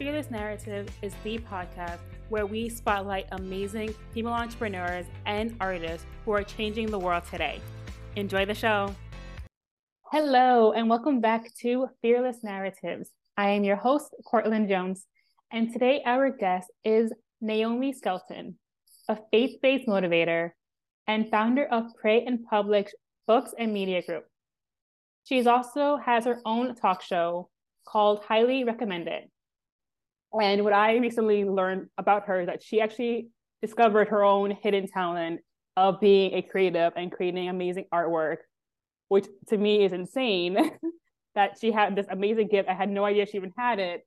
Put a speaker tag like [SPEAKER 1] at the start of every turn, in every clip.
[SPEAKER 1] Fearless Narrative is the podcast where we spotlight amazing female entrepreneurs and artists who are changing the world today. Enjoy the show. Hello, and welcome back to Fearless Narratives. I am your host, Courtlyn Jones, and today our guest is Naiomi Skelton, a faith based motivator and founder of Pray and Publish Books and Media Group. She also has her own talk show called Highly Recommended. And what I recently learned about her is that she actually discovered her own hidden talent of being a creative and creating amazing artwork, which to me is insane that she had this amazing gift. I had no idea she even had it,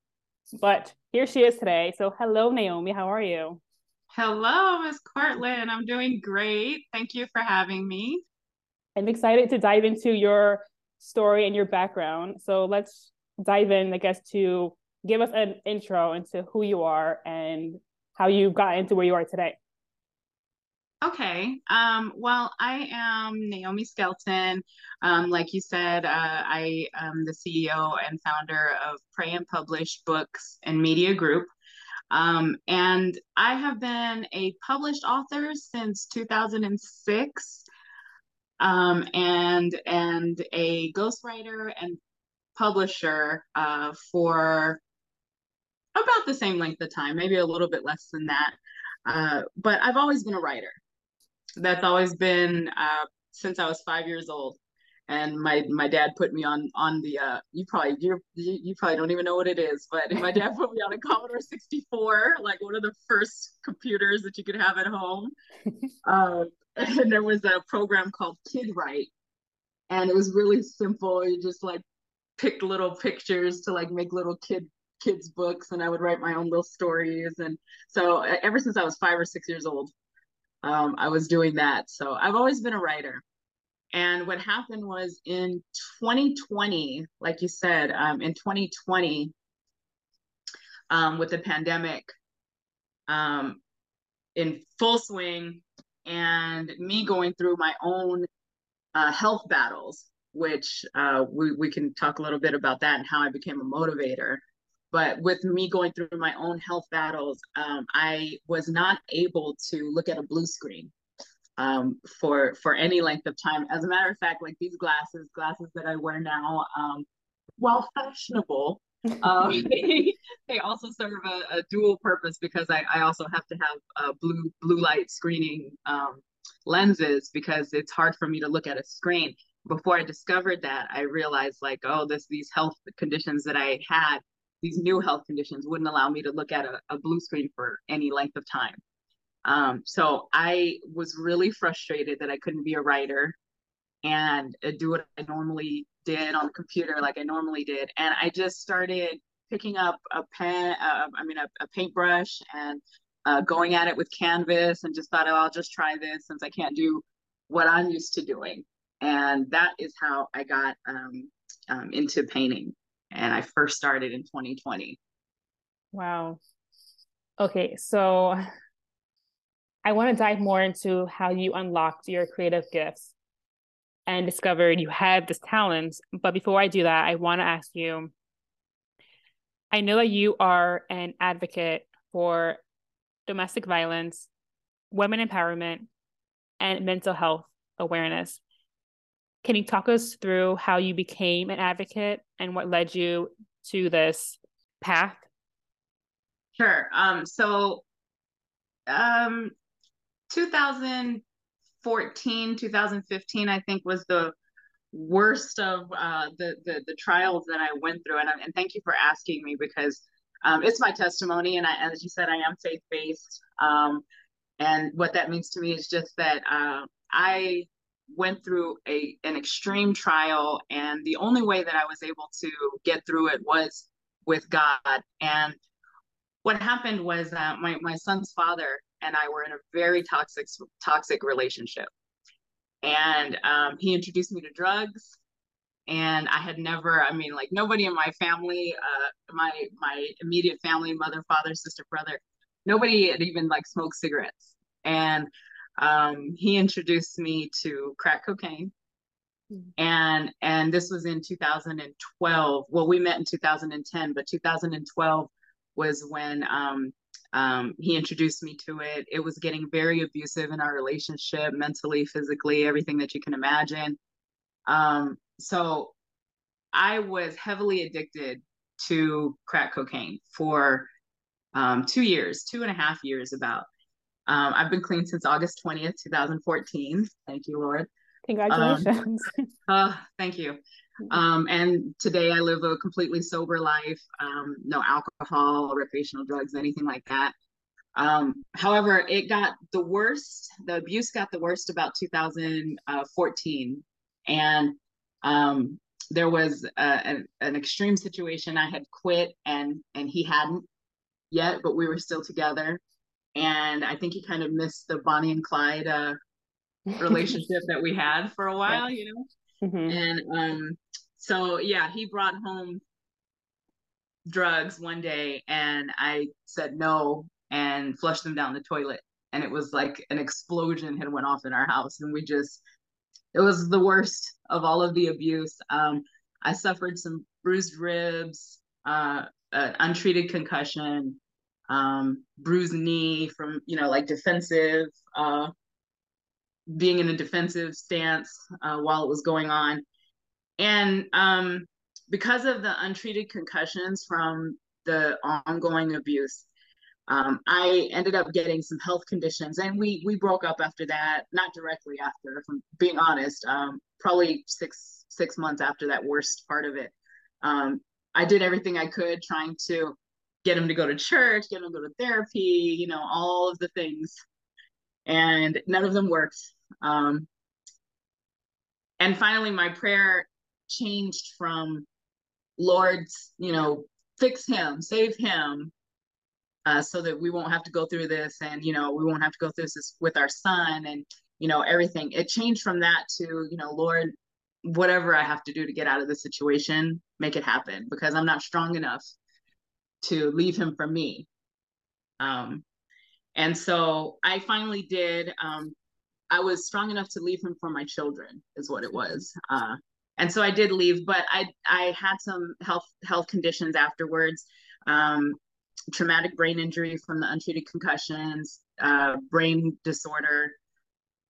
[SPEAKER 1] but here she is today. So, hello, Naiomi. How are you?
[SPEAKER 2] Hello, Miss Courtlyn. I'm doing great. Thank you for having me.
[SPEAKER 1] I'm excited to dive into your story and your background. So, let's dive in, I guess, to give us an intro into who you are and how you got into where you are today.
[SPEAKER 2] Okay. Um, well, I am Naiomi Skelton. Um, like you said, uh, I am the CEO and founder of Pray and Publish Books and Media Group. Um, and I have been a published author since 2006 um, and, and a ghostwriter and publisher uh, for about the same length of time, maybe a little bit less than that. Uh, but I've always been a writer. That's always been uh, since I was five years old. And my my dad put me on on the uh, you probably you you probably don't even know what it is, but my dad put me on a Commodore 64, like one of the first computers that you could have at home. um, and there was a program called Kid Write, and it was really simple. You just like picked little pictures to like make little kid kids books and I would write my own little stories. And so ever since I was five or six years old, um, I was doing that. So I've always been a writer. And what happened was in 2020, like you said, um, in 2020, um, with the pandemic um, in full swing and me going through my own uh, health battles, which uh, we, we can talk a little bit about that and how I became a motivator. But with me going through my own health battles, um, I was not able to look at a blue screen um, for for any length of time. As a matter of fact, like these glasses, glasses that I wear now, um, while fashionable, um, they, they also serve a, a, dual purpose because I, I also have to have uh, blue blue light screening um, lenses because it's hard for me to look at a screen. Before I discovered that, I realized like, oh, this these health conditions that I had these new health conditions wouldn't allow me to look at a, a blue screen for any length of time. Um, so I was really frustrated that I couldn't be a writer and uh, do what I normally did on the computer, like I normally did. And I just started picking up a pen, uh, I mean, a, a paintbrush and uh, going at it with canvas and just thought, oh, I'll just try this since I can't do what I'm used to doing. And that is how I got um, um, into painting and I first started in 2020.
[SPEAKER 1] Wow. Okay, so I want to dive more into how you unlocked your creative gifts and discovered you had this talent. But before I do that, I want to ask you I know that you are an advocate for domestic violence, women empowerment, and mental health awareness. Can you talk us through how you became an advocate and what led you to this path?
[SPEAKER 2] Sure. Um, so um 2014, 2015, I think was the worst of uh, the, the the trials that I went through. And, and thank you for asking me because um, it's my testimony. And I, as you said, I am faith based. Um, and what that means to me is just that uh, I went through a an extreme trial and the only way that I was able to get through it was with God. And what happened was that my, my son's father and I were in a very toxic toxic relationship. And um, he introduced me to drugs and I had never I mean like nobody in my family uh, my my immediate family mother father sister brother nobody had even like smoked cigarettes. And um, he introduced me to crack cocaine mm-hmm. and and this was in 2012 well we met in 2010 but 2012 was when um, um, he introduced me to it. It was getting very abusive in our relationship, mentally, physically, everything that you can imagine. Um, so I was heavily addicted to crack cocaine for um, two years, two and a half years about. Um, I've been clean since August 20th, 2014. Thank you, Lord.
[SPEAKER 1] Congratulations.
[SPEAKER 2] Um, uh, thank you. Um, and today I live a completely sober life, um, no alcohol, recreational drugs, anything like that. Um, however, it got the worst, the abuse got the worst about 2014. And um, there was a, an, an extreme situation. I had quit and, and he hadn't yet, but we were still together. And I think he kind of missed the Bonnie and Clyde uh, relationship that we had for a while, yeah. you know? Mm-hmm. And um, so, yeah, he brought home drugs one day and I said no and flushed them down the toilet. And it was like an explosion had went off in our house. And we just, it was the worst of all of the abuse. Um, I suffered some bruised ribs, uh, an untreated concussion, um, bruised knee from, you know, like defensive, uh, being in a defensive stance uh, while it was going on. And um, because of the untreated concussions from the ongoing abuse, um, I ended up getting some health conditions, and we we broke up after that. Not directly after, if I'm being honest. Um, probably six six months after that worst part of it. Um, I did everything I could trying to get him to go to church, get him to go to therapy, you know, all of the things, and none of them worked. Um, and finally, my prayer changed from Lord, you know, fix him, save him, uh, so that we won't have to go through this and, you know, we won't have to go through this with our son and, you know, everything. It changed from that to, you know, Lord, whatever I have to do to get out of the situation, make it happen because I'm not strong enough to leave him for me. Um, and so I finally did. Um, I was strong enough to leave him for my children, is what it was. Uh, and so I did leave, but I I had some health health conditions afterwards. Um, traumatic brain injury from the untreated concussions, uh, brain disorder.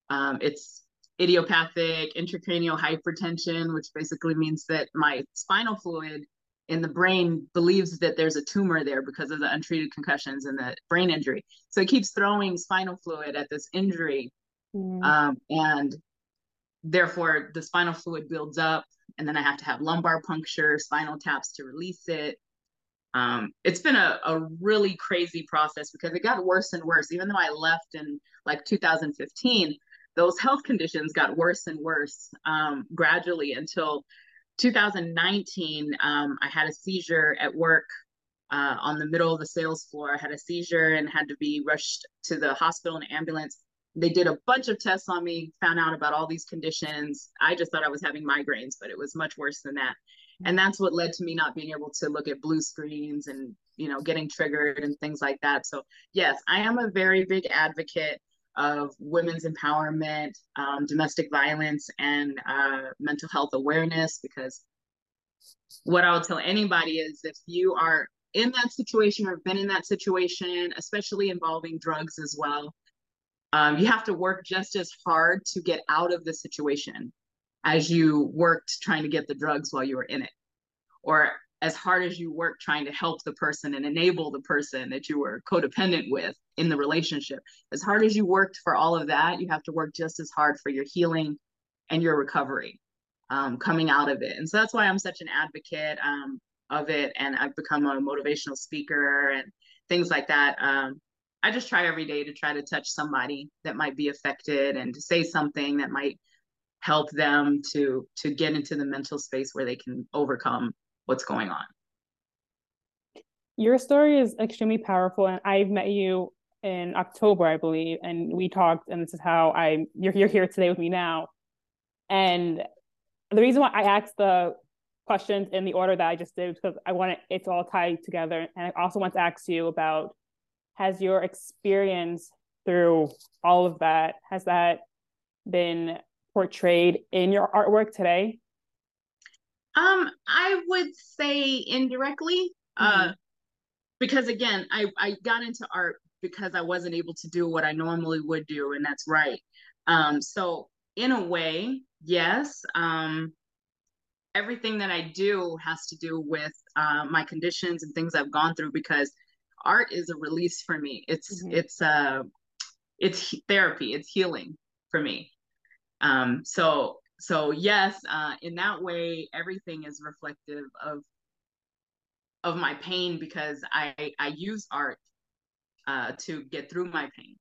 [SPEAKER 2] Um, it's idiopathic intracranial hypertension, which basically means that my spinal fluid in the brain believes that there's a tumor there because of the untreated concussions and the brain injury. So it keeps throwing spinal fluid at this injury. Mm. Um, and therefore, the spinal fluid builds up, and then I have to have lumbar puncture, spinal taps to release it. Um, it's been a, a really crazy process because it got worse and worse. Even though I left in like 2015, those health conditions got worse and worse um, gradually until 2019. Um, I had a seizure at work uh, on the middle of the sales floor. I had a seizure and had to be rushed to the hospital in an ambulance. They did a bunch of tests on me, found out about all these conditions. I just thought I was having migraines, but it was much worse than that and that's what led to me not being able to look at blue screens and you know getting triggered and things like that so yes i am a very big advocate of women's empowerment um, domestic violence and uh, mental health awareness because what I'll tell anybody is if you are in that situation or been in that situation especially involving drugs as well um, you have to work just as hard to get out of the situation as you worked trying to get the drugs while you were in it. Or as hard as you worked trying to help the person and enable the person that you were codependent with in the relationship. As hard as you worked for all of that you have to work just as hard for your healing and your recovery um, coming out of it. And so that's why i'm such an advocate um, of it and i've become a motivational speaker and things like that. Um, i just try every day to try to touch somebody that might be affected and to say something that might help them to to get into the mental space where they can overcome what's going on
[SPEAKER 1] your story is extremely powerful and i've met you in october i believe and we talked and this is how i you're, you're here today with me now and the reason why i asked the questions in the order that i just did because i want it it's all tied together and i also want to ask you about has your experience through all of that has that been portrayed in your artwork today?
[SPEAKER 2] Um, I would say indirectly, uh, mm-hmm. uh, because again, I, I got into art because I wasn't able to do what I normally would do, and that's right. Um, so in a way, yes, um, everything that I do has to do with uh, my conditions and things I've gone through because art is a release for me. It's mm-hmm. it's uh it's therapy. It's healing for me. Um, so so yes, uh, in that way, everything is reflective of of my pain because I I use art uh, to get through my pain.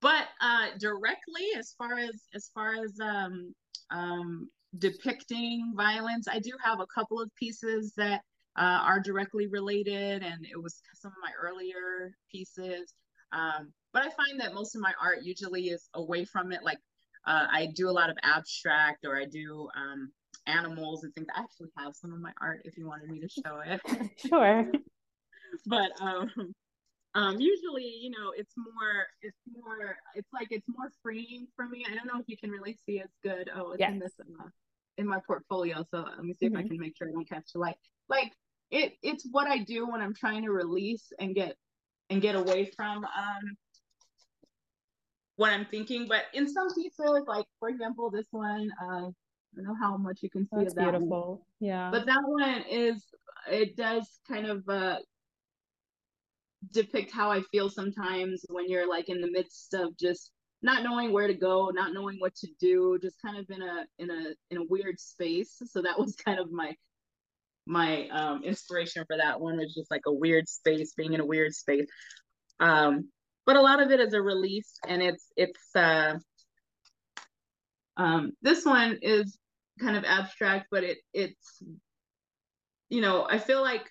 [SPEAKER 2] But uh, directly, as far as as far as um, um, depicting violence, I do have a couple of pieces that uh, are directly related, and it was some of my earlier pieces. Um, but I find that most of my art usually is away from it. Like uh, I do a lot of abstract, or I do um, animals and things. I actually have some of my art if you wanted me to show it.
[SPEAKER 1] sure.
[SPEAKER 2] but um, um, usually, you know, it's more, it's more, it's like it's more freeing for me. I don't know if you can really see it's good. Oh, it's yes. in this uh, in my portfolio. So let me see mm-hmm. if I mm-hmm. can make sure I don't catch the light. Like it, it's what I do when I'm trying to release and get and get away from um what I'm thinking. But in some pieces, like for example, this one, uh, I don't know how much you can see
[SPEAKER 1] That's
[SPEAKER 2] of that
[SPEAKER 1] beautiful.
[SPEAKER 2] One.
[SPEAKER 1] Yeah.
[SPEAKER 2] But that one is it does kind of uh depict how I feel sometimes when you're like in the midst of just not knowing where to go, not knowing what to do, just kind of in a in a in a weird space. So that was kind of my my um inspiration for that one was just like a weird space, being in a weird space. Um but a lot of it is a release and it's it's uh um this one is kind of abstract but it it's you know i feel like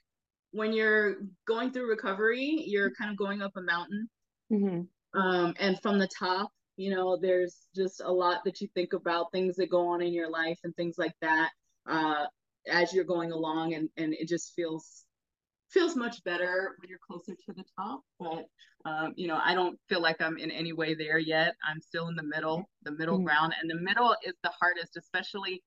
[SPEAKER 2] when you're going through recovery you're kind of going up a mountain mm-hmm. um and from the top you know there's just a lot that you think about things that go on in your life and things like that uh as you're going along and and it just feels feels much better when you're closer to the top but um, you know i don't feel like i'm in any way there yet i'm still in the middle the middle mm-hmm. ground and the middle is the hardest especially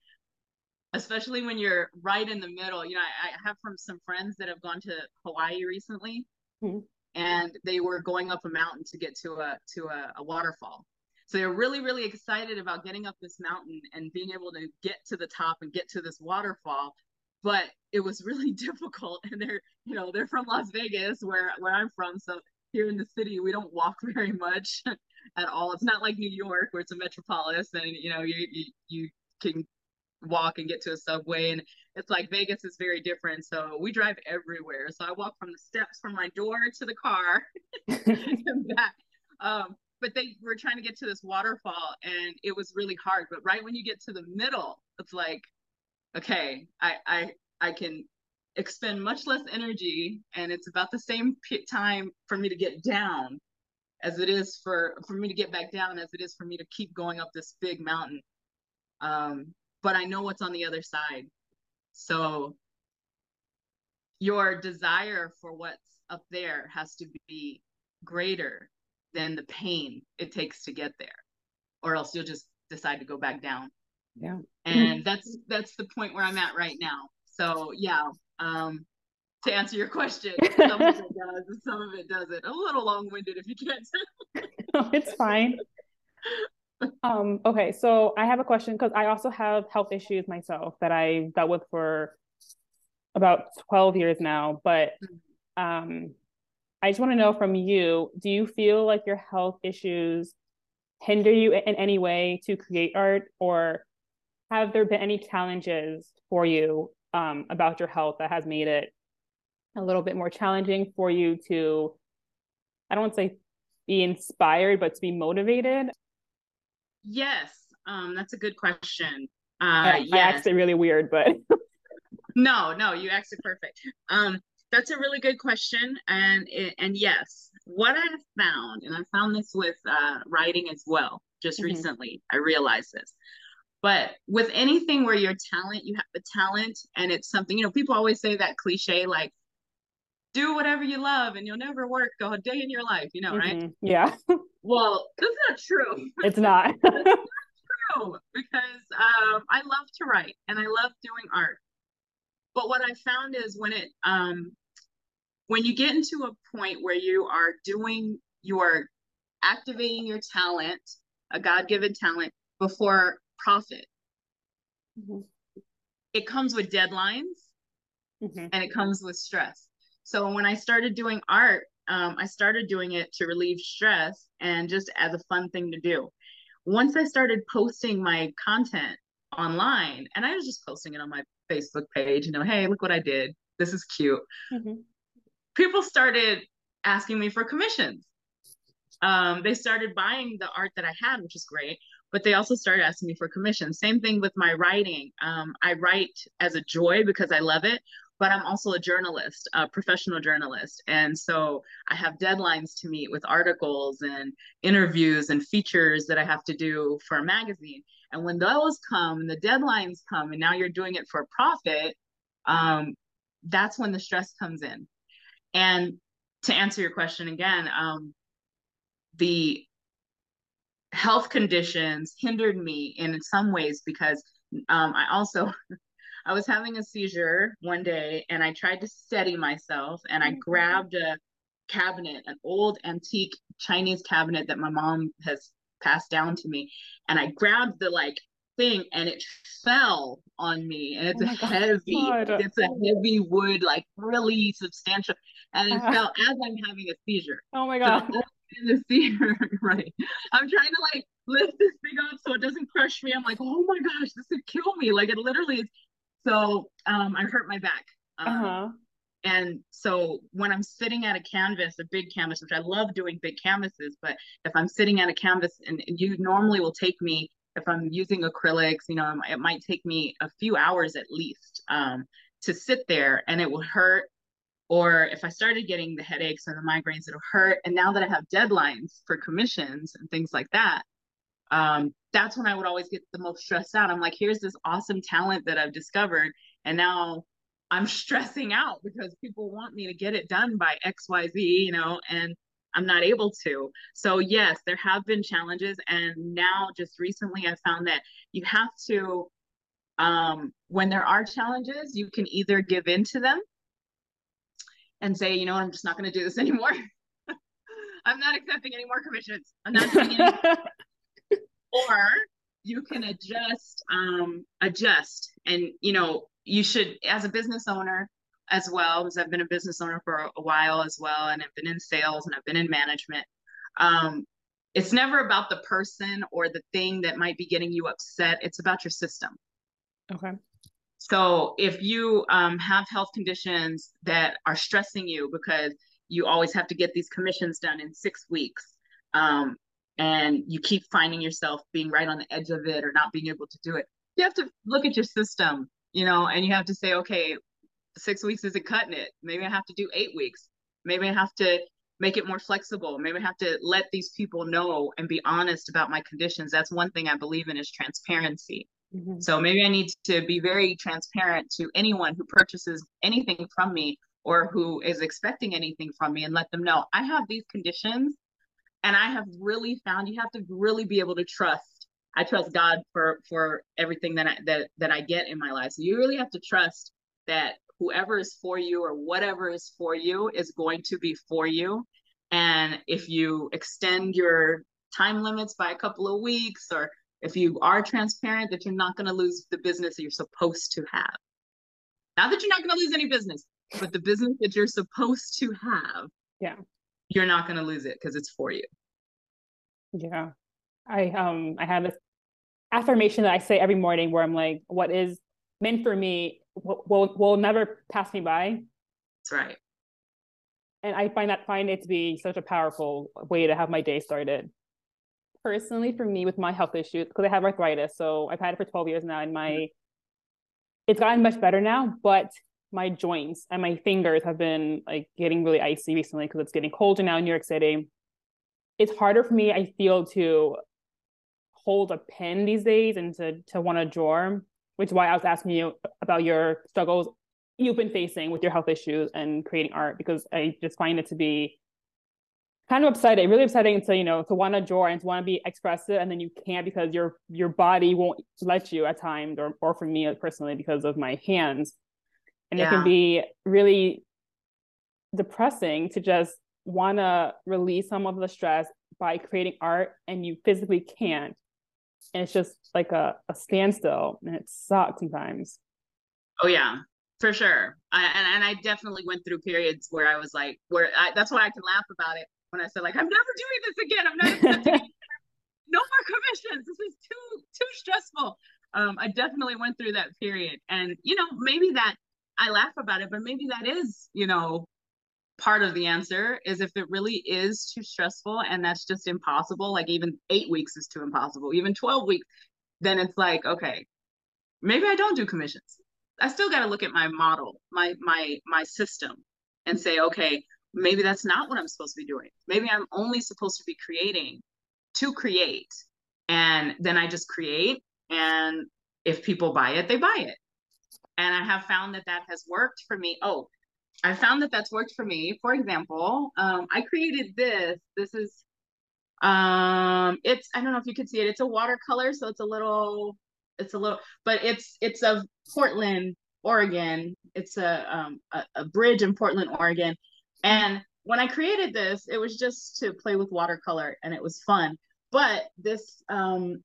[SPEAKER 2] especially when you're right in the middle you know i, I have from some friends that have gone to hawaii recently mm-hmm. and they were going up a mountain to get to a to a, a waterfall so they're really really excited about getting up this mountain and being able to get to the top and get to this waterfall but it was really difficult and they're you know they're from las vegas where where i'm from so here in the city we don't walk very much at all. It's not like new york where it's a metropolis and you know you you, you can walk and get to a subway and it's like vegas is very different so we drive everywhere. So i walk from the steps from my door to the car and back. Um, but they were trying to get to this waterfall and it was really hard but right when you get to the middle it's like okay, I I I can expend much less energy and it's about the same time for me to get down as it is for for me to get back down as it is for me to keep going up this big mountain. Um but i know what's on the other side. So your desire for what's up there has to be greater than the pain it takes to get there or else you'll just decide to go back down
[SPEAKER 1] yeah.
[SPEAKER 2] And that's that's the point where i'm at right now. So yeah um to answer your question some of it does and some of it doesn't. A little long-winded if you can't
[SPEAKER 1] no, it's fine. Um okay so i have a question because i also have health issues myself that i dealt with for about 12 years now but mm. um i just want to know from you do you feel like your health issues hinder you in any way to create art or have there been any challenges for you um, about your health that has made it a little bit more challenging for you to i don't want to say be inspired but to be motivated?
[SPEAKER 2] Yes um, that's a good question. Uh,
[SPEAKER 1] I, yes. I asked it really weird but
[SPEAKER 2] no no you asked it perfect. Um, that's a really good question and and yes. What i've found and i found this with uh, writing as well just mm-hmm. recently i realized this but with anything where your talent, you have the talent and it's something, you know, people always say that cliche, like, do whatever you love and you'll never work a day in your life, you know, mm-hmm. right?
[SPEAKER 1] Yeah.
[SPEAKER 2] well, that's not true.
[SPEAKER 1] It's not. it's not
[SPEAKER 2] true because um, I love to write and I love doing art. But what I found is when it, um, when you get into a point where you are doing, you are activating your talent, a God given talent, before profit, mm-hmm. it comes with deadlines mm-hmm. and it comes with stress. So when I started doing art, um, I started doing it to relieve stress and just as a fun thing to do. Once I started posting my content online, and I was just posting it on my Facebook page, you know, hey, look what I did. This is cute. Mm-hmm. People started asking me for commissions. Um, they started buying the art that I had, which is great, but they also started asking me for commissions. Same thing with my writing. Um, I write as a joy because I love it, but I'm also a journalist, a professional journalist. And so I have deadlines to meet with articles and interviews and features that I have to do for a magazine. And when those come, and the deadlines come, and now you're doing it for profit, um, that's when the stress comes in. And to answer your question again, um, the health conditions hindered me in some ways because um, I also I was having a seizure one day and I tried to steady myself and I mm-hmm. grabbed a cabinet, an old antique Chinese cabinet that my mom has passed down to me. And I grabbed the like thing and it fell on me. And it's oh a heavy, God. it's a heavy wood, like really substantial. And it uh, fell as I'm having a seizure.
[SPEAKER 1] Oh my God. So
[SPEAKER 2] the seizure, right. I'm trying to like lift this thing up so it doesn't crush me. I'm like, oh my gosh, this would kill me. Like it literally is so um, I hurt my back. Um, uh-huh. And so when I'm sitting at a canvas, a big canvas, which I love doing big canvases, but if I'm sitting at a canvas and, and you normally will take me, if I'm using acrylics, you know, it might take me a few hours at least um, to sit there and it will hurt. Or if I started getting the headaches or the migraines, it'll hurt. And now that I have deadlines for commissions and things like that, um, that's when I would always get the most stressed out. I'm like, here's this awesome talent that I've discovered, and now I'm stressing out because people want me to get it done by XYZ, you know, and I'm not able to. So, yes, there have been challenges. And now, just recently, I found that you have to, um, when there are challenges, you can either give in to them and say, you know, I'm just not going to do this anymore. I'm not accepting any more commissions. I'm not doing any or you can adjust um adjust. And you know you should as a business owner as well because i've been a business owner for a while as well and i've been in sales and i've been in management um it's never about the person or the thing that might be getting you upset. It's about your system.
[SPEAKER 1] Okay
[SPEAKER 2] so if you um, have health conditions that are stressing you because you always have to get these commissions done in six weeks um, and you keep finding yourself being right on the edge of it or not being able to do it you have to look at your system you know and you have to say okay six weeks isn't cutting it. Maybe i have to do eight weeks. Maybe i have to make it more flexible. Maybe i have to let these people know and be honest about my conditions. That's one thing i believe in is transparency mm-hmm. so maybe i need to be very transparent to anyone who purchases anything from me or who is expecting anything from me and let them know i have these conditions and I have really found you have to really be able to trust. I trust God for for everything that I that that I get in my life. So you really have to trust that whoever is for you or whatever is for you is going to be for you. And if you extend your time limits by a couple of weeks or if you are transparent that you're not going to lose the business that you're supposed to have. Not that you're not going to lose any business, but the business that you're supposed to have.
[SPEAKER 1] Yeah
[SPEAKER 2] you're not going to lose it because it's for you.
[SPEAKER 1] Yeah. I um I have this affirmation that I say every morning where I'm like, what is meant for me will will, will never pass me by.
[SPEAKER 2] That's right.
[SPEAKER 1] And I find that find it to be such a powerful way to have my day started. Personally, for me with my health issues, because I have arthritis, so I've had it for 12 years now, and my mm-hmm. it's gotten much better now, but my joints and my fingers have been like getting really icy recently because it's getting colder now in New York City. It's harder for me, I feel, to hold a pen these days and to to want to draw, which is why I was asking you about your struggles you've been facing with your health issues and creating art because I just find it to be kind of upsetting, really upsetting to you know to want to draw and to want to be expressive and then you can't because your your body won't let you at times or or for me personally because of my hands and yeah. it can be really depressing to just want to release some of the stress by creating art and you physically can't. And it's just like a, a standstill and it sucks sometimes.
[SPEAKER 2] Oh, yeah, for sure. I, and, and I definitely went through periods where I was like, where I, that's why I can laugh about it when I said, like, I'm never doing this again. I'm not accepting no more commissions. This is too, too stressful. Um, I definitely went through that period. And, you know, maybe that I laugh about it, but maybe that is, you know, part of the answer is if it really is too stressful and that's just impossible, like even eight weeks is too impossible, even 12 weeks, then it's like, okay, maybe I don't do commissions. I still got to look at my model, my my my system and say, okay, maybe that's not what I'm supposed to be doing. Maybe I'm only supposed to be creating to create. And then I just create and if people buy it, they buy it. And I have found that that has worked for me. Oh, I found that that's worked for me. For example, um, I created this. This is, um, it's I don't know if you can see it. It's a watercolor, so it's a little, it's a little, but it's it's of Portland, Oregon. It's a um a, a bridge in Portland, Oregon, and when I created this, it was just to play with watercolor, and it was fun. But this um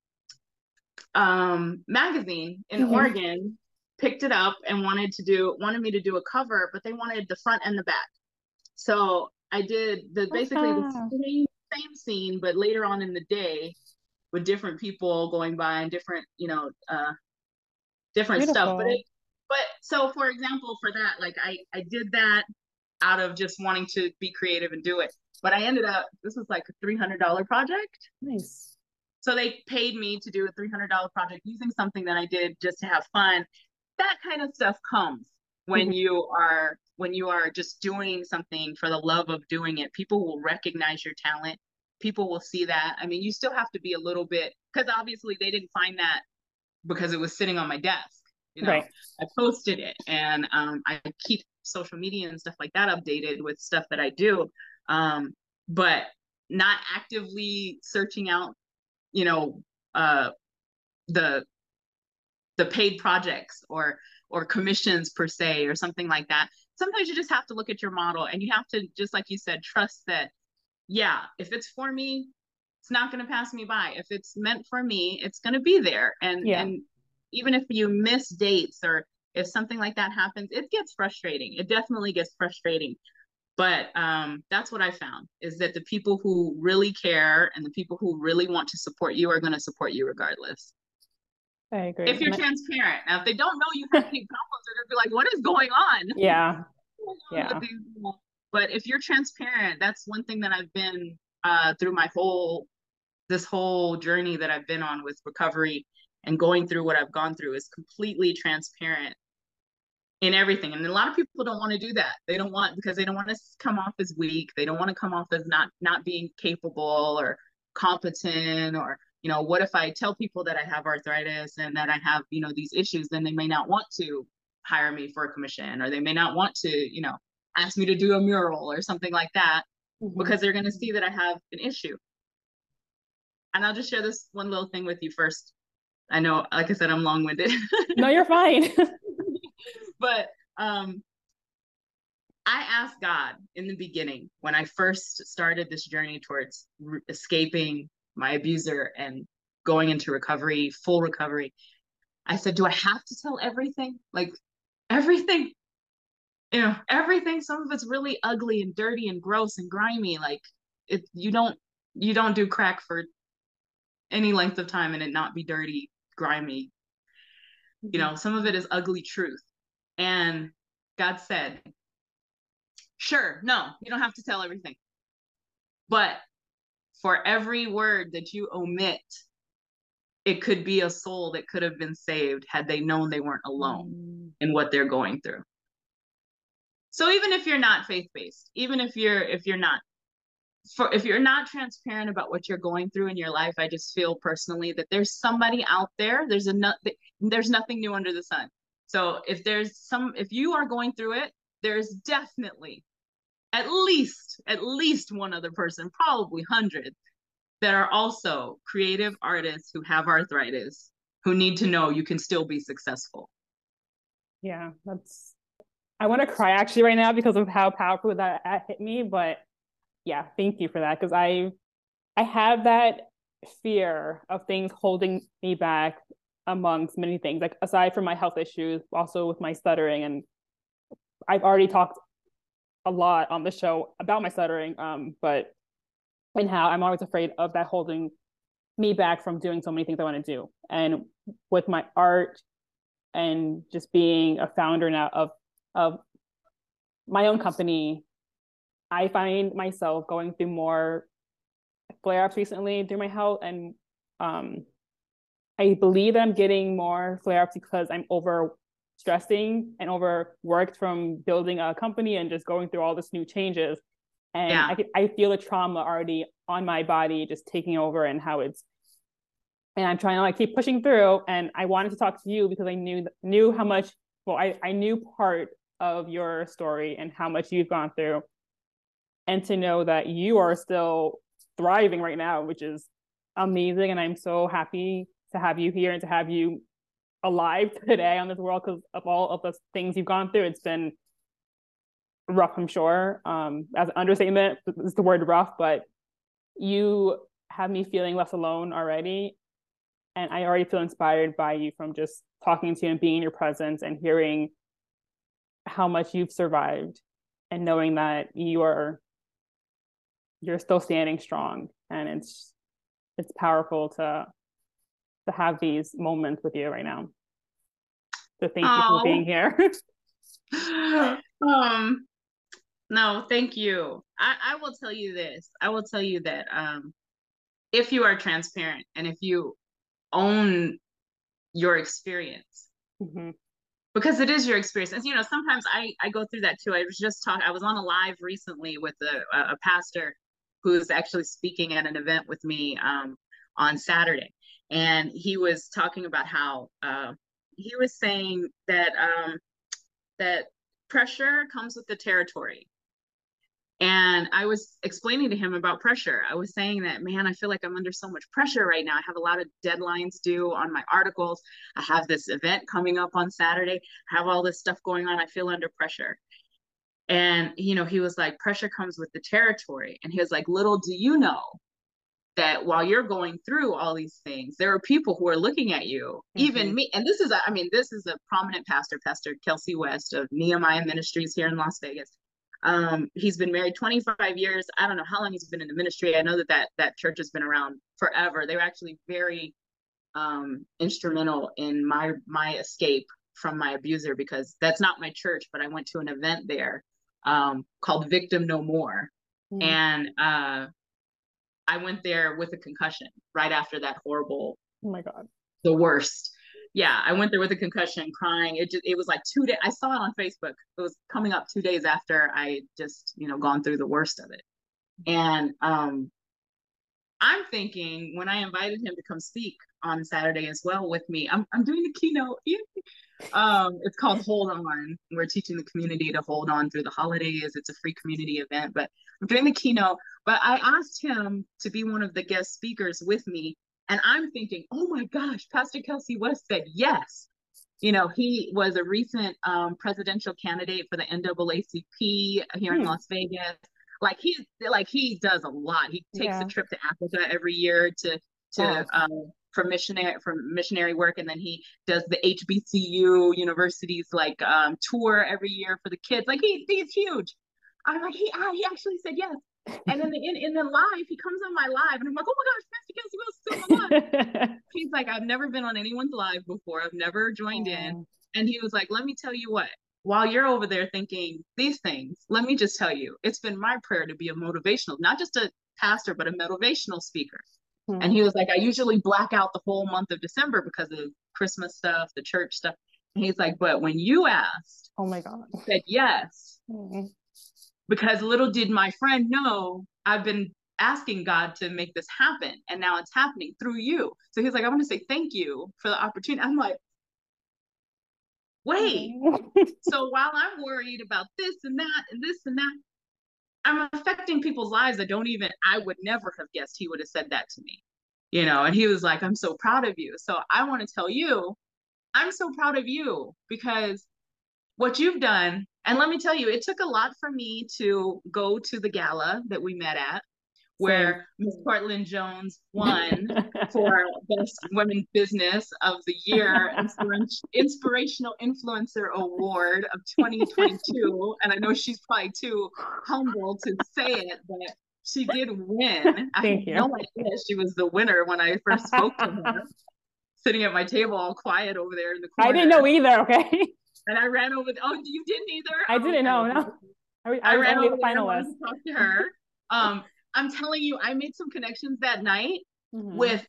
[SPEAKER 2] um magazine in mm-hmm. Oregon picked it up and wanted to do wanted me to do a cover, but they wanted the front and the back. So I did the basically the same, same scene, but later on in the day with different people going by and different, you know, uh different Beautiful. stuff. But it but so for example, for that, like I I did that out of just wanting to be creative and do it. But I ended up this was like a three hundred dollar project.
[SPEAKER 1] Nice.
[SPEAKER 2] So they paid me to do a three hundred dollar project using something that I did just to have fun that kind of stuff comes when mm-hmm. you are when you are just doing something for the love of doing it people will recognize your talent people will see that i mean you still have to be a little bit because obviously they didn't find that because it was sitting on my desk you know right. i posted it and um, i keep social media and stuff like that updated with stuff that i do um, but not actively searching out you know uh, the the paid projects or or commissions per se or something like that. Sometimes you just have to look at your model and you have to just like you said trust that yeah if it's for me it's not going to pass me by. If it's meant for me it's going to be there. And yeah. and even if you miss dates or if something like that happens it gets frustrating it definitely gets frustrating but um, that's what i found is that the people who really care and the people who really want to support you are going to support you regardless
[SPEAKER 1] I agree.
[SPEAKER 2] If you're transparent. Now, if they don't know you have any problems, they're gonna be like, "What is going on?"
[SPEAKER 1] Yeah. yeah.
[SPEAKER 2] But if you're transparent, that's one thing that I've been uh, through my whole this whole journey that I've been on with recovery and going through what I've gone through is completely transparent in everything. And a lot of people don't want to do that. They don't want because they don't want to come off as weak. They don't want to come off as not not being capable or competent or you know what if i tell people that i have arthritis and that i have you know these issues then they may not want to hire me for a commission or they may not want to you know ask me to do a mural or something like that mm-hmm. because they're going to see that i have an issue and i'll just share this one little thing with you first i know like i said i'm long-winded
[SPEAKER 1] no you're fine
[SPEAKER 2] but um I asked God in the beginning when I first started this journey towards re- escaping my abuser and going into recovery, full recovery. I said, Do I have to tell everything? Like everything, you know, everything. Some of it's really ugly and dirty and gross and grimy. Like it you don't you don't do crack for any length of time and it not be dirty, grimy. You mm-hmm. know, some of it is ugly truth. And God said, Sure, no, you don't have to tell everything. But for every word that you omit, it could be a soul that could have been saved had they known they weren't alone mm. in what they're going through. So even if you're not faith-based, even if you're if you're not for if you're not transparent about what you're going through in your life, I just feel personally that there's somebody out there, there's a no, there's nothing new under the sun. So if there's some if you are going through it, there's definitely at least at least one other person probably hundreds that are also creative artists who have arthritis who need to know you can still be successful
[SPEAKER 1] yeah that's I want to cry actually right now because of how powerful that, that hit me. But yeah, thank you for that because I I have that fear of things holding me back amongst many things. Like aside from my health issues, also with my stuttering, and I've already talked a lot on the show about my stuttering, um, but and how I'm always afraid of that holding me back from doing so many things I want to do. And with my art and just being a founder now of of my own company, I find myself going through more flare ups recently through my health. And um, I believe that I'm getting more flare ups because I'm over stressing and overworked from building a company and just going through all this new changes. And yeah. I, could, I feel the trauma already on my body just taking over and how it's and I'm trying to like keep pushing through. And I wanted to talk to you because I knew knew how much well I, I knew part of your story and how much you've gone through. And to know that you are still thriving right now, which is amazing. And I'm so happy to have you here and to have you alive today on this world because of all of the things you've gone through. It's been rough, I'm sure. Um, as an understatement, is the word rough, but you have me feeling less alone already. And I already feel inspired by you from just talking to you and being in your presence and hearing how much you've survived and knowing that you are you're still standing strong and it's it's powerful to to have these moments with you right now so thank you for being here
[SPEAKER 2] um no thank you I, I will tell you this i will tell you that um if you are transparent and if you own your experience mm-hmm because it is your experience. And you know, sometimes I I go through that too. I was just talking. I was on a live recently with a, a pastor who's actually speaking at an event with me um, on Saturday, and he was talking about how uh, he was saying that um, that pressure comes with the territory. And I was explaining to him about pressure. I was saying that, man, I feel like I'm under so much pressure right now. I have a lot of deadlines due on my articles. I have this event coming up on Saturday. I have all this stuff going on. I feel under pressure. And, you know, he was like, pressure comes with the territory. And he was like, little do you know that while you're going through all these things, there are people who are looking at you, mm-hmm. even me. And this is, a, I mean, this is a prominent pastor, Pastor Kelsey West of Nehemiah Ministries here in Las Vegas um, he's been married 25 years. I don't know how long he's been in the ministry. I know that that, that church has been around forever. They were actually very um, instrumental in my my escape from my abuser because that's not my church, but I went to an event there um, called Victim No More, mm. and uh, I went there with a concussion right after that horrible.
[SPEAKER 1] Oh my god,
[SPEAKER 2] the worst yeah, I went there with a concussion, crying. It just it was like two days. I saw it on Facebook. It was coming up two days after I just you know gone through the worst of it, and um, I'm thinking when I invited him to come speak on Saturday as well with me, I'm I'm doing the keynote. um, it's called Hold On. We're teaching the community to hold on through the holidays. It's a free community event, but I'm doing the keynote. But I asked him to be one of the guest speakers with me and I'm thinking, oh my gosh, Pastor Kelsey West said yes. You know, he was a recent um, presidential candidate for the NAACP here hmm. in Las Vegas. Like he, like he does a lot. He takes yeah. a trip to Africa every year to to oh. um, for missionary for missionary work, and then he does the HBCU universities like um, tour every year for the kids. Like he, he's huge. I'm like he, he actually said yes. And then in, in the live, he comes on my live, and I'm like, oh my gosh, Pastor Will's still live. He's like, I've never been on anyone's live before. I've never joined Aww. in. And he was like, let me tell you what, while you're over there thinking these things, let me just tell you, it's been my prayer to be a motivational, not just a pastor, but a motivational speaker. Mm-hmm. And he was like, I usually black out the whole month of December because of Christmas stuff, the church stuff. And he's like, but when you asked,
[SPEAKER 1] oh my God,
[SPEAKER 2] said yes. Mm-hmm because little did my friend know I've been asking God to make this happen and now it's happening through you. So he's like, I want to say thank you for the opportunity. I'm like, wait. so while I'm worried about this and that and this and that, I'm affecting people's lives that don't even, I would never have guessed he would have said that to me. You know, and he was like, I'm so proud of you. So I want to tell you, I'm so proud of you because what you've done And let me tell you, it took a lot for me to go to the gala that we met at, where Miss Courtlyn Jones won for Best Women Business of the Year Inspirational Influencer Award of 2022. and I know she's probably too humble to say it, but she did win.
[SPEAKER 1] Thank I you.
[SPEAKER 2] no idea she was the winner when I first spoke to her, sitting at my table all quiet over there in the corner.
[SPEAKER 1] I didn't know either, okay?
[SPEAKER 2] And I ran over. The, oh, you didn't either?
[SPEAKER 1] I didn't know, no. I, I, I ran over the finalist.
[SPEAKER 2] to talk to her. Um, I'm telling you, I made some connections that night mm-hmm. with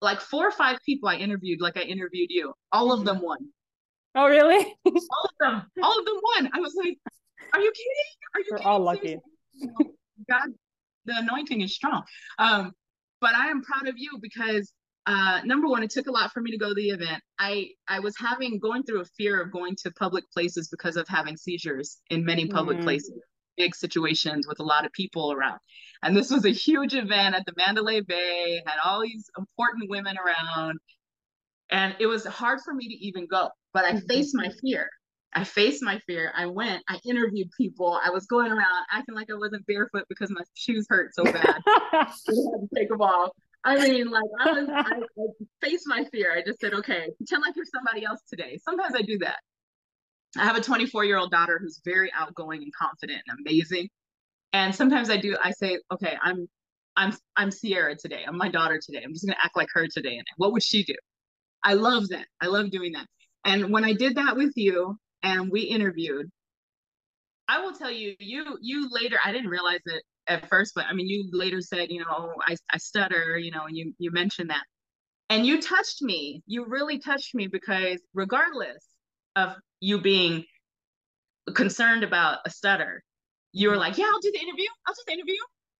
[SPEAKER 2] like four or five people I interviewed, like I interviewed you. All of them mm-hmm. won.
[SPEAKER 1] Oh, really?
[SPEAKER 2] all of them. All of them won. I was like, are you kidding? Are you
[SPEAKER 1] We're
[SPEAKER 2] kidding?
[SPEAKER 1] all lucky.
[SPEAKER 2] God, the anointing is strong. Um, but I am proud of you because uh, number one, it took a lot for me to go to the event. I I was having going through a fear of going to public places because of having seizures in many public mm. places big situations with a lot of people around. And this was a huge event at the Mandalay Bay, had all these important women around. And it was hard for me to even go, but I mm-hmm. faced my fear. I faced my fear. I went, I interviewed people. I was going around acting like I wasn't barefoot because my shoes hurt so bad. I had to take them off. I mean, like I was, I, I faced my fear. I just said, okay, pretend like you're somebody else today. Sometimes I do that. I have a 24 year old daughter who's very outgoing and confident and amazing. And sometimes I do, I say, okay, I'm, I'm, I'm Sierra today. I'm my daughter today. I'm just going to act like her today. And what would she do? I love that. I love doing that. And when I did that with you and we interviewed, I will tell you, you, you later, I didn't realize it at first, but I mean, you later said, you know, oh, I, I stutter, you know, and you, you mentioned that. And you touched me. You really touched me because regardless of you being concerned about a stutter, you were like, yeah, I'll do the interview. I'll do the interview.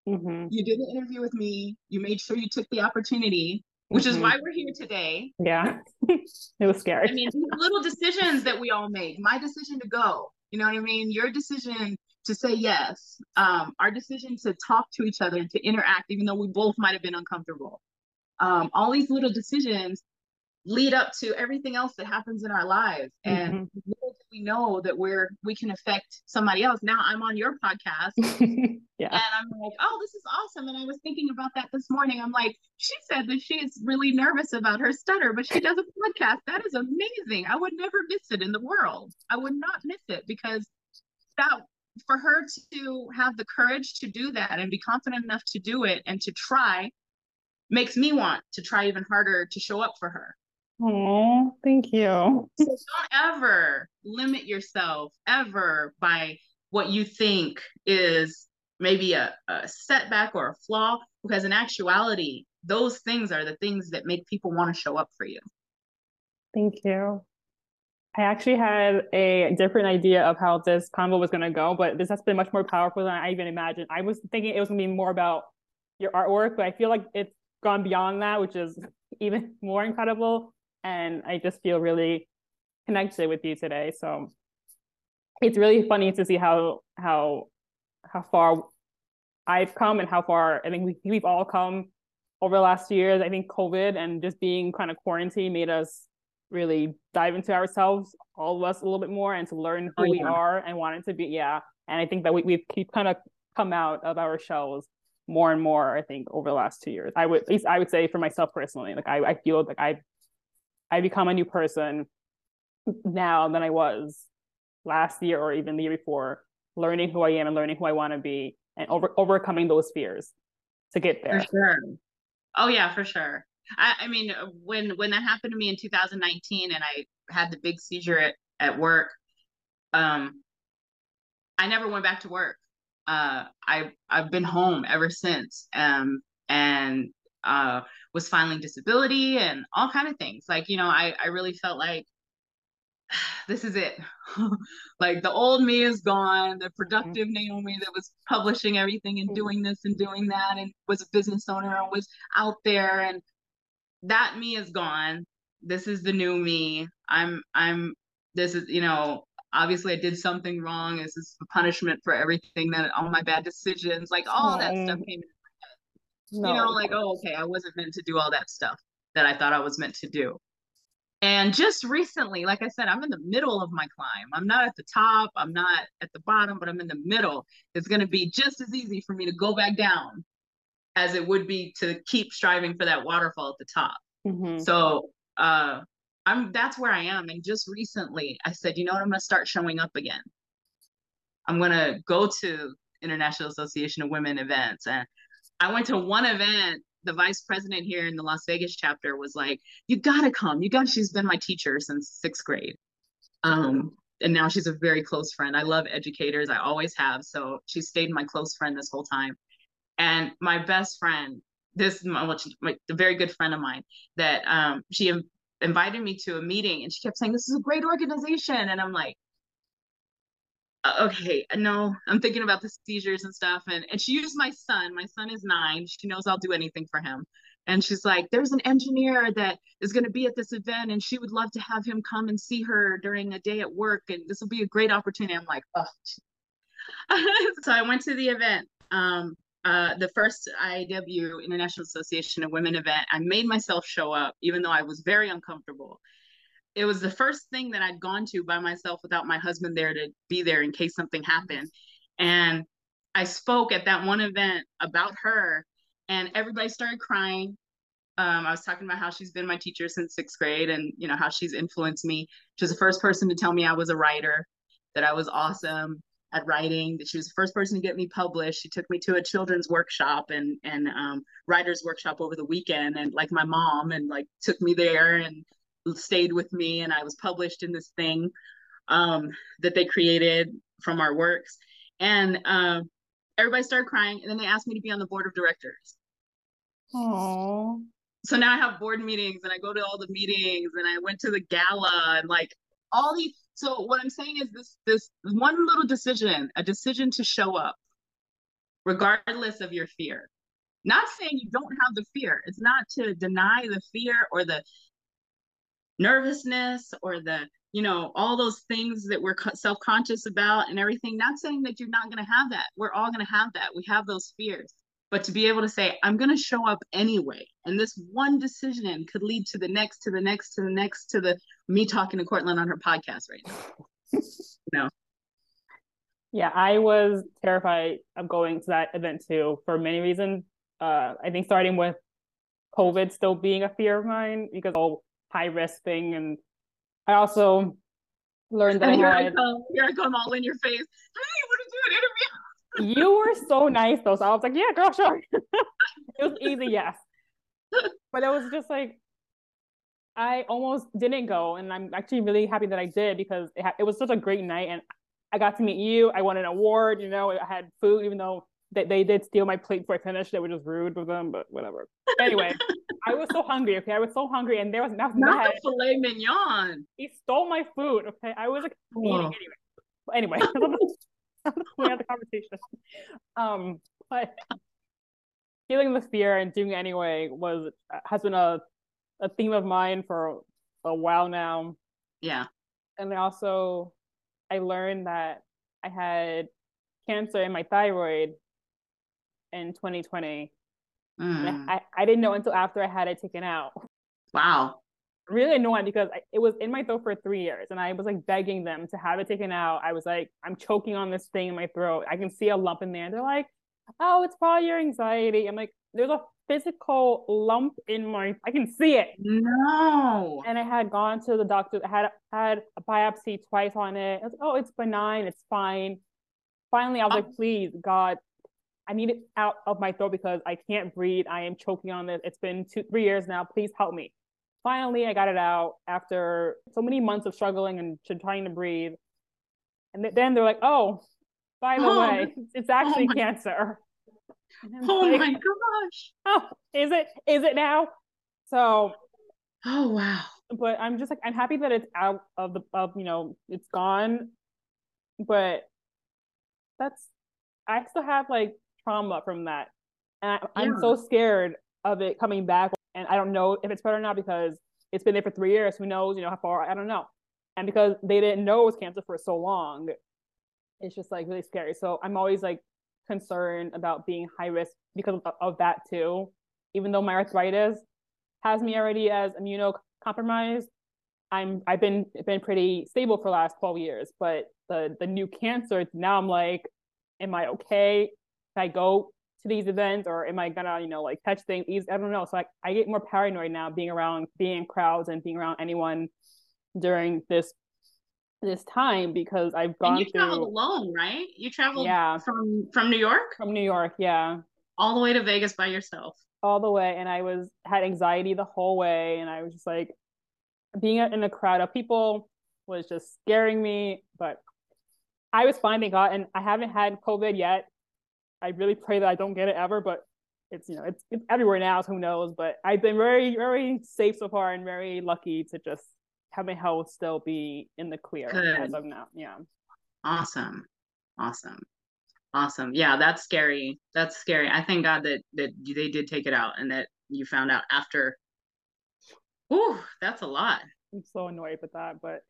[SPEAKER 2] Mm-hmm. You did the interview with me. You made sure you took the opportunity, which mm-hmm. is why we're here today.
[SPEAKER 1] Yeah, it was scary.
[SPEAKER 2] I mean, little decisions that we all make. My decision to go, you know what I mean? Your decision to say yes, um, our decision to talk to each other, to interact, even though we both might have been uncomfortable. Um, all these little decisions lead up to everything else that happens in our lives. And mm-hmm. little do we know that we're we can affect somebody else. Now i'm on your podcast.
[SPEAKER 1] Yeah.
[SPEAKER 2] And i'm like oh this is awesome. And i was thinking about that this morning. I'm like she said that she is really nervous about her stutter but she does a podcast. That is amazing. I would never miss it in the world. I would not miss it because that for her to have the courage to do that and be confident enough to do it and to try makes me want to try even harder to show up for her
[SPEAKER 1] Oh, thank you.
[SPEAKER 2] So don't ever limit yourself ever by what you think is maybe a, a setback or a flaw, because in actuality, those things are the things that make people want to show up for you.
[SPEAKER 1] Thank you. I actually had a different idea of how this convo was going to go, but this has been much more powerful than I even imagined. I was thinking it was going to be more about your artwork, but I feel like it's gone beyond that, which is even more incredible and I just feel really connected with you today. So it's really funny to see how how how far I've come and how far I think we, we've all come over the last few years. I think COVID and just being kind of quarantined made us really dive into ourselves, all of us a little bit more, and to learn who oh, yeah. we are and wanted to be. Yeah, and I think that we we've keep kind of come out of our shells more and more. I think over the last two years, I would at least I would say for myself personally, like I I feel like I've I become a new person now than I was last year or even the year before, learning who I am and learning who I want to be and over overcoming those fears to get there.
[SPEAKER 2] For sure. Oh yeah, for sure. I, I mean, when when that happened to me in 2019 and I had the big seizure at, at work, um, I never went back to work. Uh, I I've been home ever since. Um, and uh, was filing disability and all kind of things. Like, you know, I, I really felt like this is it. like the old me is gone, the productive mm-hmm. Naiomi that was publishing everything and mm-hmm. doing this and doing that and was a business owner and was out there and that me is gone. This is the new me. I'm I'm this is, you know, obviously I did something wrong. This is a punishment for everything that all my bad decisions, like all that stuff came no. You know, like, oh, okay, I wasn't meant to do all that stuff that I thought I was meant to do. And just recently, like I said, I'm in the middle of my climb. I'm not at the top, I'm not at the bottom, but I'm in the middle. It's going to be just as easy for me to go back down as it would be to keep striving for that waterfall at the top. Mm-hmm. So, uh, I'm that's where I am. And just recently, I said, you know what? I'm going to start showing up again. I'm going to go to International Association of Women events. And I went to one event the vice president here in the Las Vegas chapter was like, "You gotta come. You got." She's been my teacher since sixth grade, um, and now she's a very close friend. I love educators. I always have. So she stayed my close friend this whole time. And my best friend, this my, my a very good friend of mine, that um, she invited me to a meeting, and she kept saying, "This is a great organization," and I'm like, okay, no, I'm thinking about the seizures and stuff. And, and she used my son. My son is nine. She knows I'll do anything for him. And she's like, there's an engineer that is going to be at this event and she would love to have him come and see her during a day at work. And this will be a great opportunity. I'm like, oh. so I went to the event. Um, uh, the first IAW International Association of Women event. I made myself show up, even though I was very uncomfortable it was the first thing that I'd gone to by myself without my husband there to be there in case something happened. And I spoke at that one event about her, and everybody started crying. Um, I was talking about how she's been my teacher since sixth grade, and you know how she's influenced me. She was the first person to tell me I was a writer, that I was awesome at writing. That she was the first person to get me published. She took me to a children's workshop and and um, writers workshop over the weekend, and like my mom, and like took me there and stayed with me and I was published in this thing um, that they created from our works. And uh, everybody started crying. And then they asked me to be on the board of directors.
[SPEAKER 1] Oh.
[SPEAKER 2] So now I have board meetings and I go to all the meetings and I went to the gala and like all these. So what I'm saying is this this one little decision, a decision to show up, regardless of your fear. Not saying you don't have the fear. It's not to deny the fear or the nervousness or the you know all those things that we're self-conscious about and everything not saying that you're not going to have that. We're all going to have that. We have those fears. But to be able to say i'm going to show up anyway and this one decision could lead to the next to the next to the next to the me talking to Courtlyn on her podcast right now. You know
[SPEAKER 1] yeah i was terrified of going to that event too for many reasons. Uh i think starting with covid still being a fear of mine because oh high risk thing. And I also learned that
[SPEAKER 2] and
[SPEAKER 1] here
[SPEAKER 2] I, had, I come, here I come all in your face. Hey, want to do an
[SPEAKER 1] interview? you were so nice though. So I was like, yeah, girl, sure. it was easy, yes. But it was just like I almost didn't go, and I'm actually really happy that I did because it, ha- it was such a great night, and I got to meet you. I won an award. You know, I had food, even though they, they did steal my plate before I finished. They were just rude with them, but whatever. Anyway, I was so hungry. Okay, I was so hungry, and there was nothing.
[SPEAKER 2] Not the filet mignon.
[SPEAKER 1] He stole my food. Okay, I was like eating anyway. Anyway, we had the conversation. Um, but feeling the fear and doing it anyway was has been a a theme of mine for a while now.
[SPEAKER 2] Yeah,
[SPEAKER 1] and also I learned that I had cancer in my thyroid in 2020. Mm. I, I didn't know until after I had it taken out.
[SPEAKER 2] Wow.
[SPEAKER 1] Really annoying because I, it was in my throat for three years and I was like begging them to have it taken out. I was like, I'm choking on this thing in my throat. I can see a lump in there. And they're like, oh, it's probably your anxiety. I'm like, there's a physical lump in my, I can see it.
[SPEAKER 2] No.
[SPEAKER 1] And I had gone to the doctor, I had had a biopsy twice on it. Was, oh, it's benign. It's fine. Finally, I was oh. like, please, God, I need it out of my throat because I can't breathe. I am choking on this. It's been two, three years now. Please help me. Finally, I got it out after so many months of struggling and trying to breathe. And then they're like, oh, by the oh, way, it's actually oh cancer.
[SPEAKER 2] Oh like, my gosh.
[SPEAKER 1] Oh, is it? Is it now? So,
[SPEAKER 2] oh wow.
[SPEAKER 1] But I'm just like, I'm happy that it's out of the, of, you know, it's gone. But that's, I still have like trauma from that. And I, am so scared of it coming back. And I don't know if it's better now because it's been there for three years. Who knows, you know, how far? I don't know. And because they didn't know it was cancer for so long, it's just like really scary. So I'm always like concerned about being high risk because of, of that too. Even though my arthritis has me already as immunocompromised, I'm I've been been pretty stable for the last 12 years, but the the new cancer now I'm like, am I okay? I go to these events or am I gonna, you know, like touch things? I don't know. So like I get more paranoid now being around being in crowds and being around anyone during this this time because I've gone
[SPEAKER 2] and you
[SPEAKER 1] through
[SPEAKER 2] traveled alone, right? You traveled yeah. from from New York?
[SPEAKER 1] From New York, yeah.
[SPEAKER 2] All the way to Vegas by yourself.
[SPEAKER 1] All the way and I was had anxiety the whole way and I was just like being in a crowd of people was just scaring me, but I was fine, thank God. And I haven't had COVID yet. I really pray that I don't get it ever, but it's you know it's, it's everywhere now. So who knows? But I've been very very safe so far and very lucky to just have my health still be in the clear Good. as of now. Yeah.
[SPEAKER 2] Awesome, awesome, awesome. Yeah, that's scary. That's scary. I thank God that that they did take it out and that you found out after Ooh, that's a lot.
[SPEAKER 1] I'm so annoyed with that. But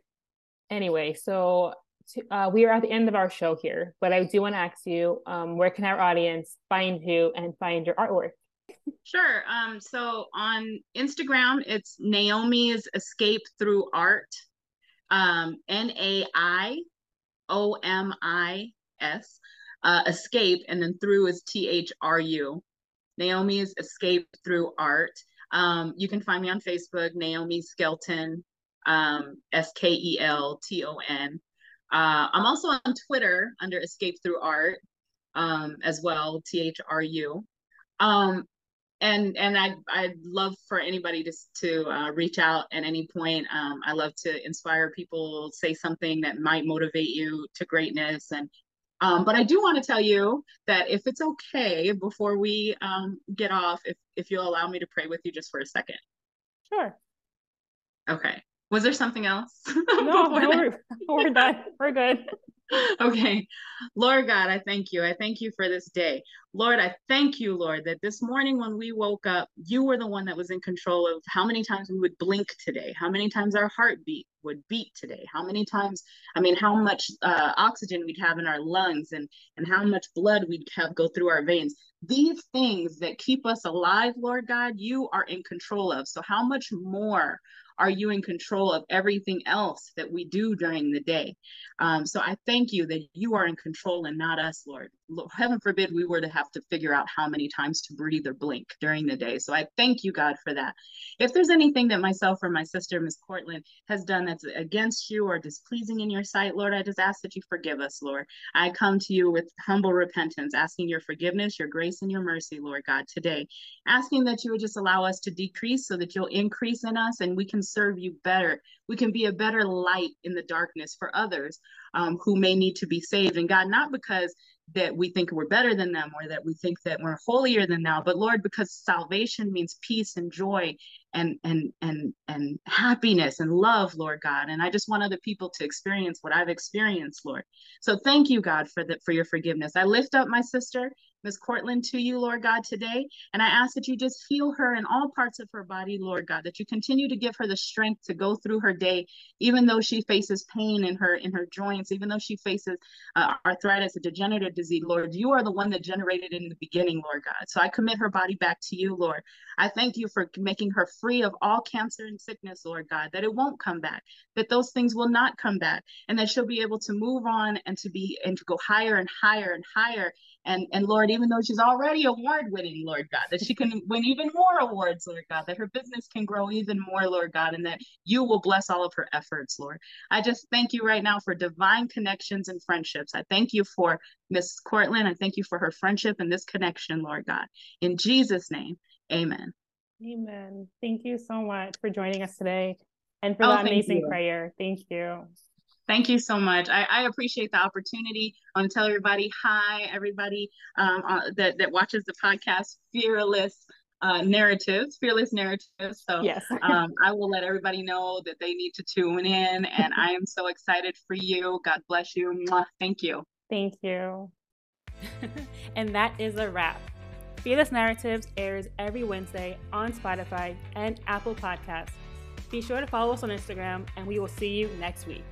[SPEAKER 1] anyway, so to, uh, we are at the end of our show here, but I do want to ask you, um, where can our audience find you and find your artwork?
[SPEAKER 2] Sure. Um, so on Instagram, it's Naiomi's Escape Through Art. Um, N A I O M I S. Uh, escape, and then through is T H R U. Naiomi's Escape Through Art. Um, you can find me on Facebook, Naiomi Skelton, um, S K E L T O N. Uh, I'm also on Twitter under Escape Through Art um, as well, T H R U. Um, and and I I'd love for anybody to to uh, reach out at any point. Um, I love to inspire people, say something that might motivate you to greatness, and um, but I do want to tell you that if it's okay, before we um, get off, if if you'll allow me to pray with you just for a second.
[SPEAKER 1] Sure.
[SPEAKER 2] Okay. Was there something else?
[SPEAKER 1] No, no we're, we're done. We're good.
[SPEAKER 2] okay. Lord God, I thank you. I thank you for this day. Lord, I thank you, Lord, that this morning when we woke up, you were the one that was in control of how many times we would blink today, how many times our heartbeat would beat today, how many times, I mean, how much uh, oxygen we'd have in our lungs and, and how much blood we'd have go through our veins. These things that keep us alive, Lord God, you are in control of. So, how much more are you in control of everything else that we do during the day? Um, so I thank you that you are in control and not us, Lord. Heaven forbid we were to have to figure out how many times to breathe or blink during the day. So I thank you, God, for that. If there's anything that myself or my sister, Miss Courtlyn, has done that's against you or displeasing in your sight, Lord, I just ask that you forgive us, Lord. I come to you with humble repentance, asking your forgiveness, your grace, and your mercy, Lord God, today. Asking that you would just allow us to decrease so that you'll increase in us and we can serve you better. We can be a better light in the darkness for others um, who may need to be saved. And God, not because that we think we're better than them or that we think that we're holier than thou. But lord because salvation means peace and joy and and and and happiness and love lord god. And i just want other people to experience what i've experienced lord. So thank you god for that for your forgiveness. I lift up my sister Miss Courtlyn to you, Lord God, today. And I ask that you just heal her in all parts of her body, Lord God, that you continue to give her the strength to go through her day, even though she faces pain in her in her joints, even though she faces uh, arthritis, a degenerative disease, Lord. You are the one that generated in the beginning, Lord God. So I commit her body back to you, Lord. I thank you for making her free of all cancer and sickness, Lord God, that it won't come back, that those things will not come back, and that she'll be able to move on and to be and to go higher and higher and higher and and Lord, even though she's already award winning, Lord God, that she can win even more awards, Lord God, that her business can grow even more, Lord God, and that you will bless all of her efforts, Lord. I just thank you right now for divine connections and friendships. I thank you for Miss Courtlyn. I thank you for her friendship and this connection, Lord God. In Jesus' name, amen.
[SPEAKER 1] Amen. Thank you so much for joining us today and for oh, that amazing you. prayer. Thank you.
[SPEAKER 2] Thank you so much. I, I, appreciate the opportunity. I want to tell everybody hi, everybody um, uh, that, that watches the podcast, Fearless uh, Narratives, Fearless Narratives. So
[SPEAKER 1] yes.
[SPEAKER 2] um, I will let everybody know that they need to tune in. And I am so excited for you. God bless you. Mwah. Thank you.
[SPEAKER 1] Thank you. and that is a wrap. Fearless Narratives airs every Wednesday on Spotify and Apple Podcasts. Be sure to follow us on Instagram, and we will see you next week.